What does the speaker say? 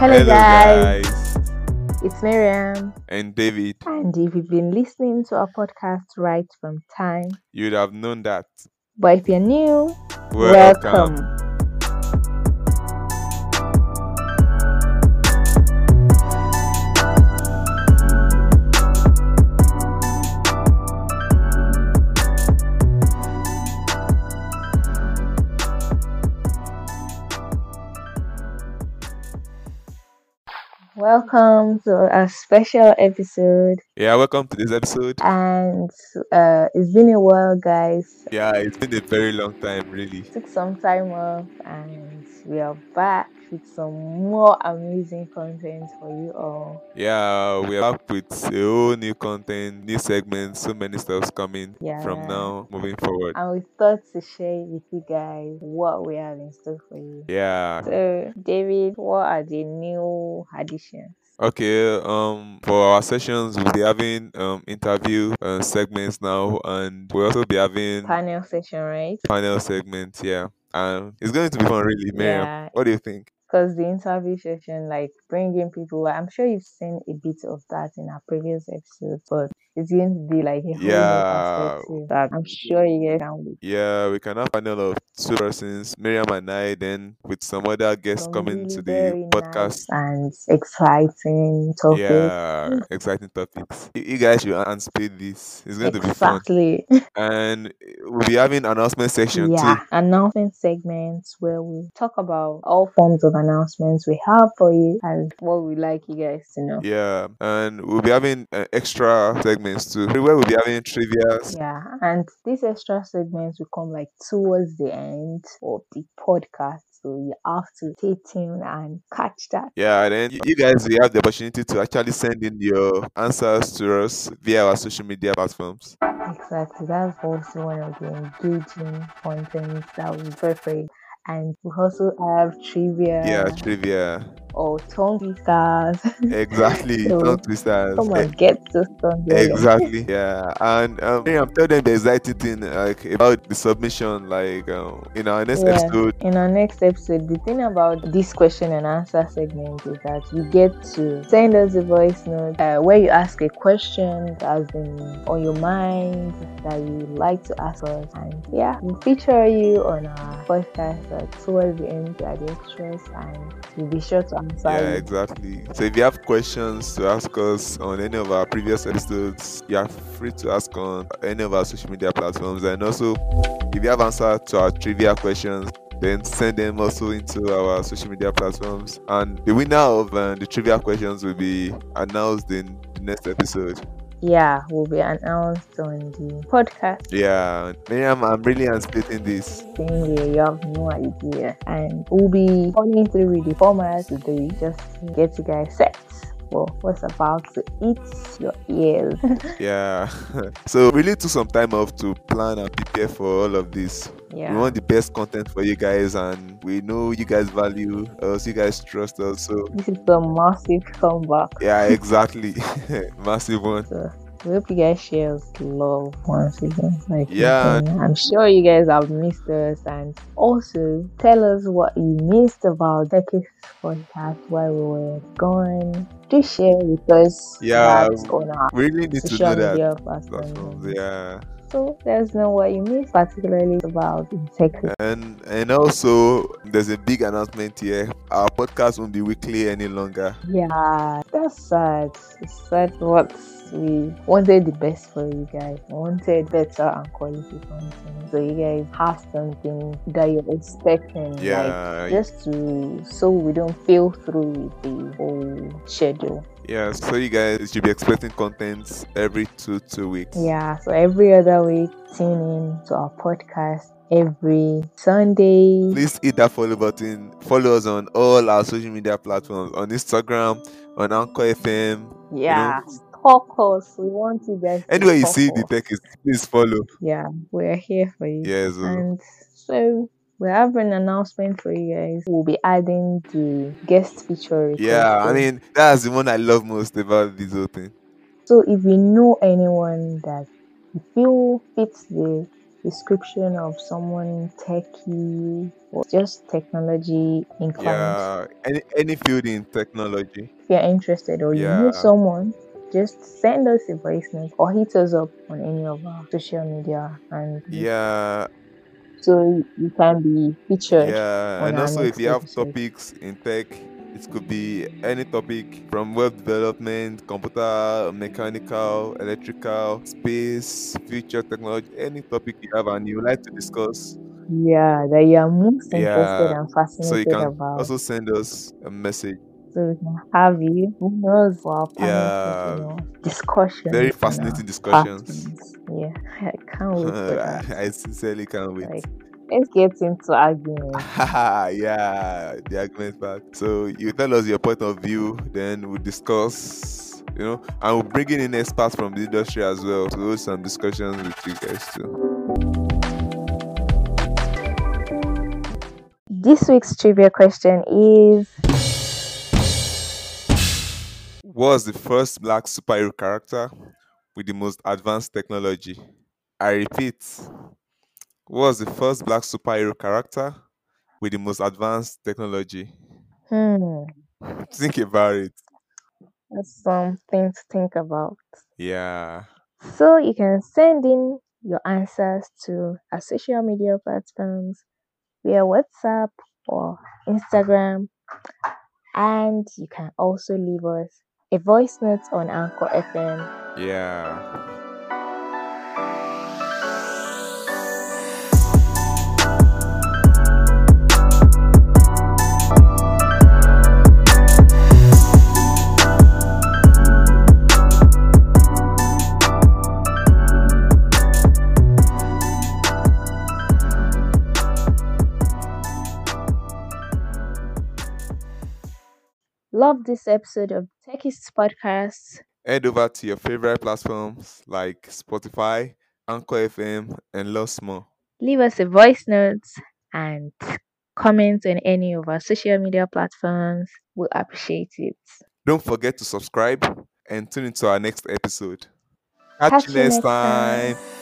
Hello, Hello, guys. guys. It's Miriam. And David, And if you've been listening to our podcast right from time, you'd have known that. but if you're new, Welcome. welcome. Welcome to a special episode. Yeah, welcome to this episode. And uh, it's been a while, guys. Yeah, it's been a very long time, really. took some time off and we are back with some more amazing content for you all. Yeah, we're back with a whole new content, new segments, so many stuff's coming Yeah. from now moving forward. And we thought to share with you guys what we have in store for you. Yeah. So, David, what are the new additions? Okay, um for our sessions we'll be having um interview uh, segments now and we'll also be having Panel session, right? panel segments, yeah. And it's going to be fun really, Miriam. Yeah. What do you think? Because the interview session, like bringing people, I'm sure you've seen a bit of that in our previous episodes, but it's going to be like a whole Yeah. that I'm sure you guys can. Yeah, we can have a panel of two persons, Miriam and I, then with some other guests Some coming really to very the podcast. nice and exciting topics. Yeah, exciting topics. You, you guys should anticipate this. It's going to be fun. Exactly. And we'll be having announcement section yeah. too. Announcement segments where we talk about all forms of announcements we have for you and what we like you guys to know. Yeah, and we'll be having uh, extra segments too. Everywhere we'll be having trivias. Yeah, and these extra segments will come like towards the end of the podcast. So you have to stay tuned and catch that. Yeah, and then you, you guys will have the opportunity to actually send in your answers to us via our social media platforms. Exactly. That's also one of the engaging contents that we prefer. And we also have trivia Yeah, trivia. Or tongue twisters. Exactly. So, Tongue twisters. Come Eh, on, get those tongue. Exactly. Yeah. And um, Miriam, tell them the exciting thing like about the submission. Like um, in our next Yeah. episode. In our next episode, the thing about this question and answer segment is that you get to send us a voice note uh, where you ask a question that has been on your mind that you like to ask us, and yeah, we feature you on our podcast uh, towards the end at the extras, and we'll be sure to Yeah, exactly. So if you have questions to ask us on any of our previous episodes, you are free to ask on any of our social media platforms. And also, if you have answer to our trivia questions, then send them also into our social media platforms. And the winner of uh, the trivia questions will be announced in the next episode. Yeah, will be announced on the podcast. Yeah, Miriam, I'm really anticipating this. Same way, you have no idea, and we'll be running through the format today just to get you guys set for what's about to eat your ears. Yeah. so we really took some time off to plan and prepare for all of this. Yeah. We want the best content for you guys and we know you guys value us, you guys trust us. So This is a massive comeback. yeah, exactly. Massive one. So we hope you guys share us love once again. Like Yeah. I'm sure you guys have missed us and also tell us what you missed about Techists podcast while we were gone. Do share with us Yeah, on our We really need to know that. platforms. Yeah. So us know what you missed, particularly about Techists. And and also there's a big announcement here. Our podcast won't be weekly any longer. Yeah, that's sad. It's sad what we wanted the best for you guys. We wanted better and quality content. So you guys have something that you're expecting. Yeah. Like just to so we don't fail through with the whole schedule. Yeah, so you guys should be expecting content every two two weeks. Yeah. So every other week, tune in to our podcast every Sunday. Please hit that follow button. Follow us on all our social media platforms on Instagram, on Anchor FM. Yeah. Talk us. We want you guys. Anywhere you see the Techists please follow. Yeah, we're here for you. Yes. uh, And so we have an announcement for you guys. We'll be adding the guest feature. Yeah, I mean that's the one I love most about this whole thing. so if you know anyone that you feel fits the description of someone techie or just technology inclined. Yeah, any any field in technology. If you're interested or you know someone, just send us a voice note or hit us up on any of our social media and yeah, so you can be featured yeah. And also, if you have episode. topics in tech, it could be any topic from web development, computer, mechanical, electrical, space, future technology, any topic you have and you like to discuss. Yeah, that you are most interested Yeah, and so you can about. also send us a message. So we can have you, who knows, for our panel, Yeah, you know, discussions very and our fascinating discussions. parties. Yeah, I can't wait that. I sincerely can't wait. Like, let's get into arguments. yeah, the argument part. So you tell us your point of view, then we'll discuss, you know, and we'll bring in experts from the industry as well to hold some discussions with you guys too. This week's trivia question is What was the first black superhero character with the most advanced technology? I repeat, was the first black superhero character with the most advanced technology? hmm, Think about it. that's something to think about. Yeah. So you can send in your answers to our social media platforms via WhatsApp or Instagram, and you can also leave us a voice note on Anchor FM. Yeah. Love this episode of Techists Podcast. Head over to your favorite platforms like Spotify, Anchor FM, and lots more. Leave us a voice note and comment on any of our social media platforms. We'll appreciate it. Don't forget to subscribe and tune into our next episode. Catch, Catch you next time. time.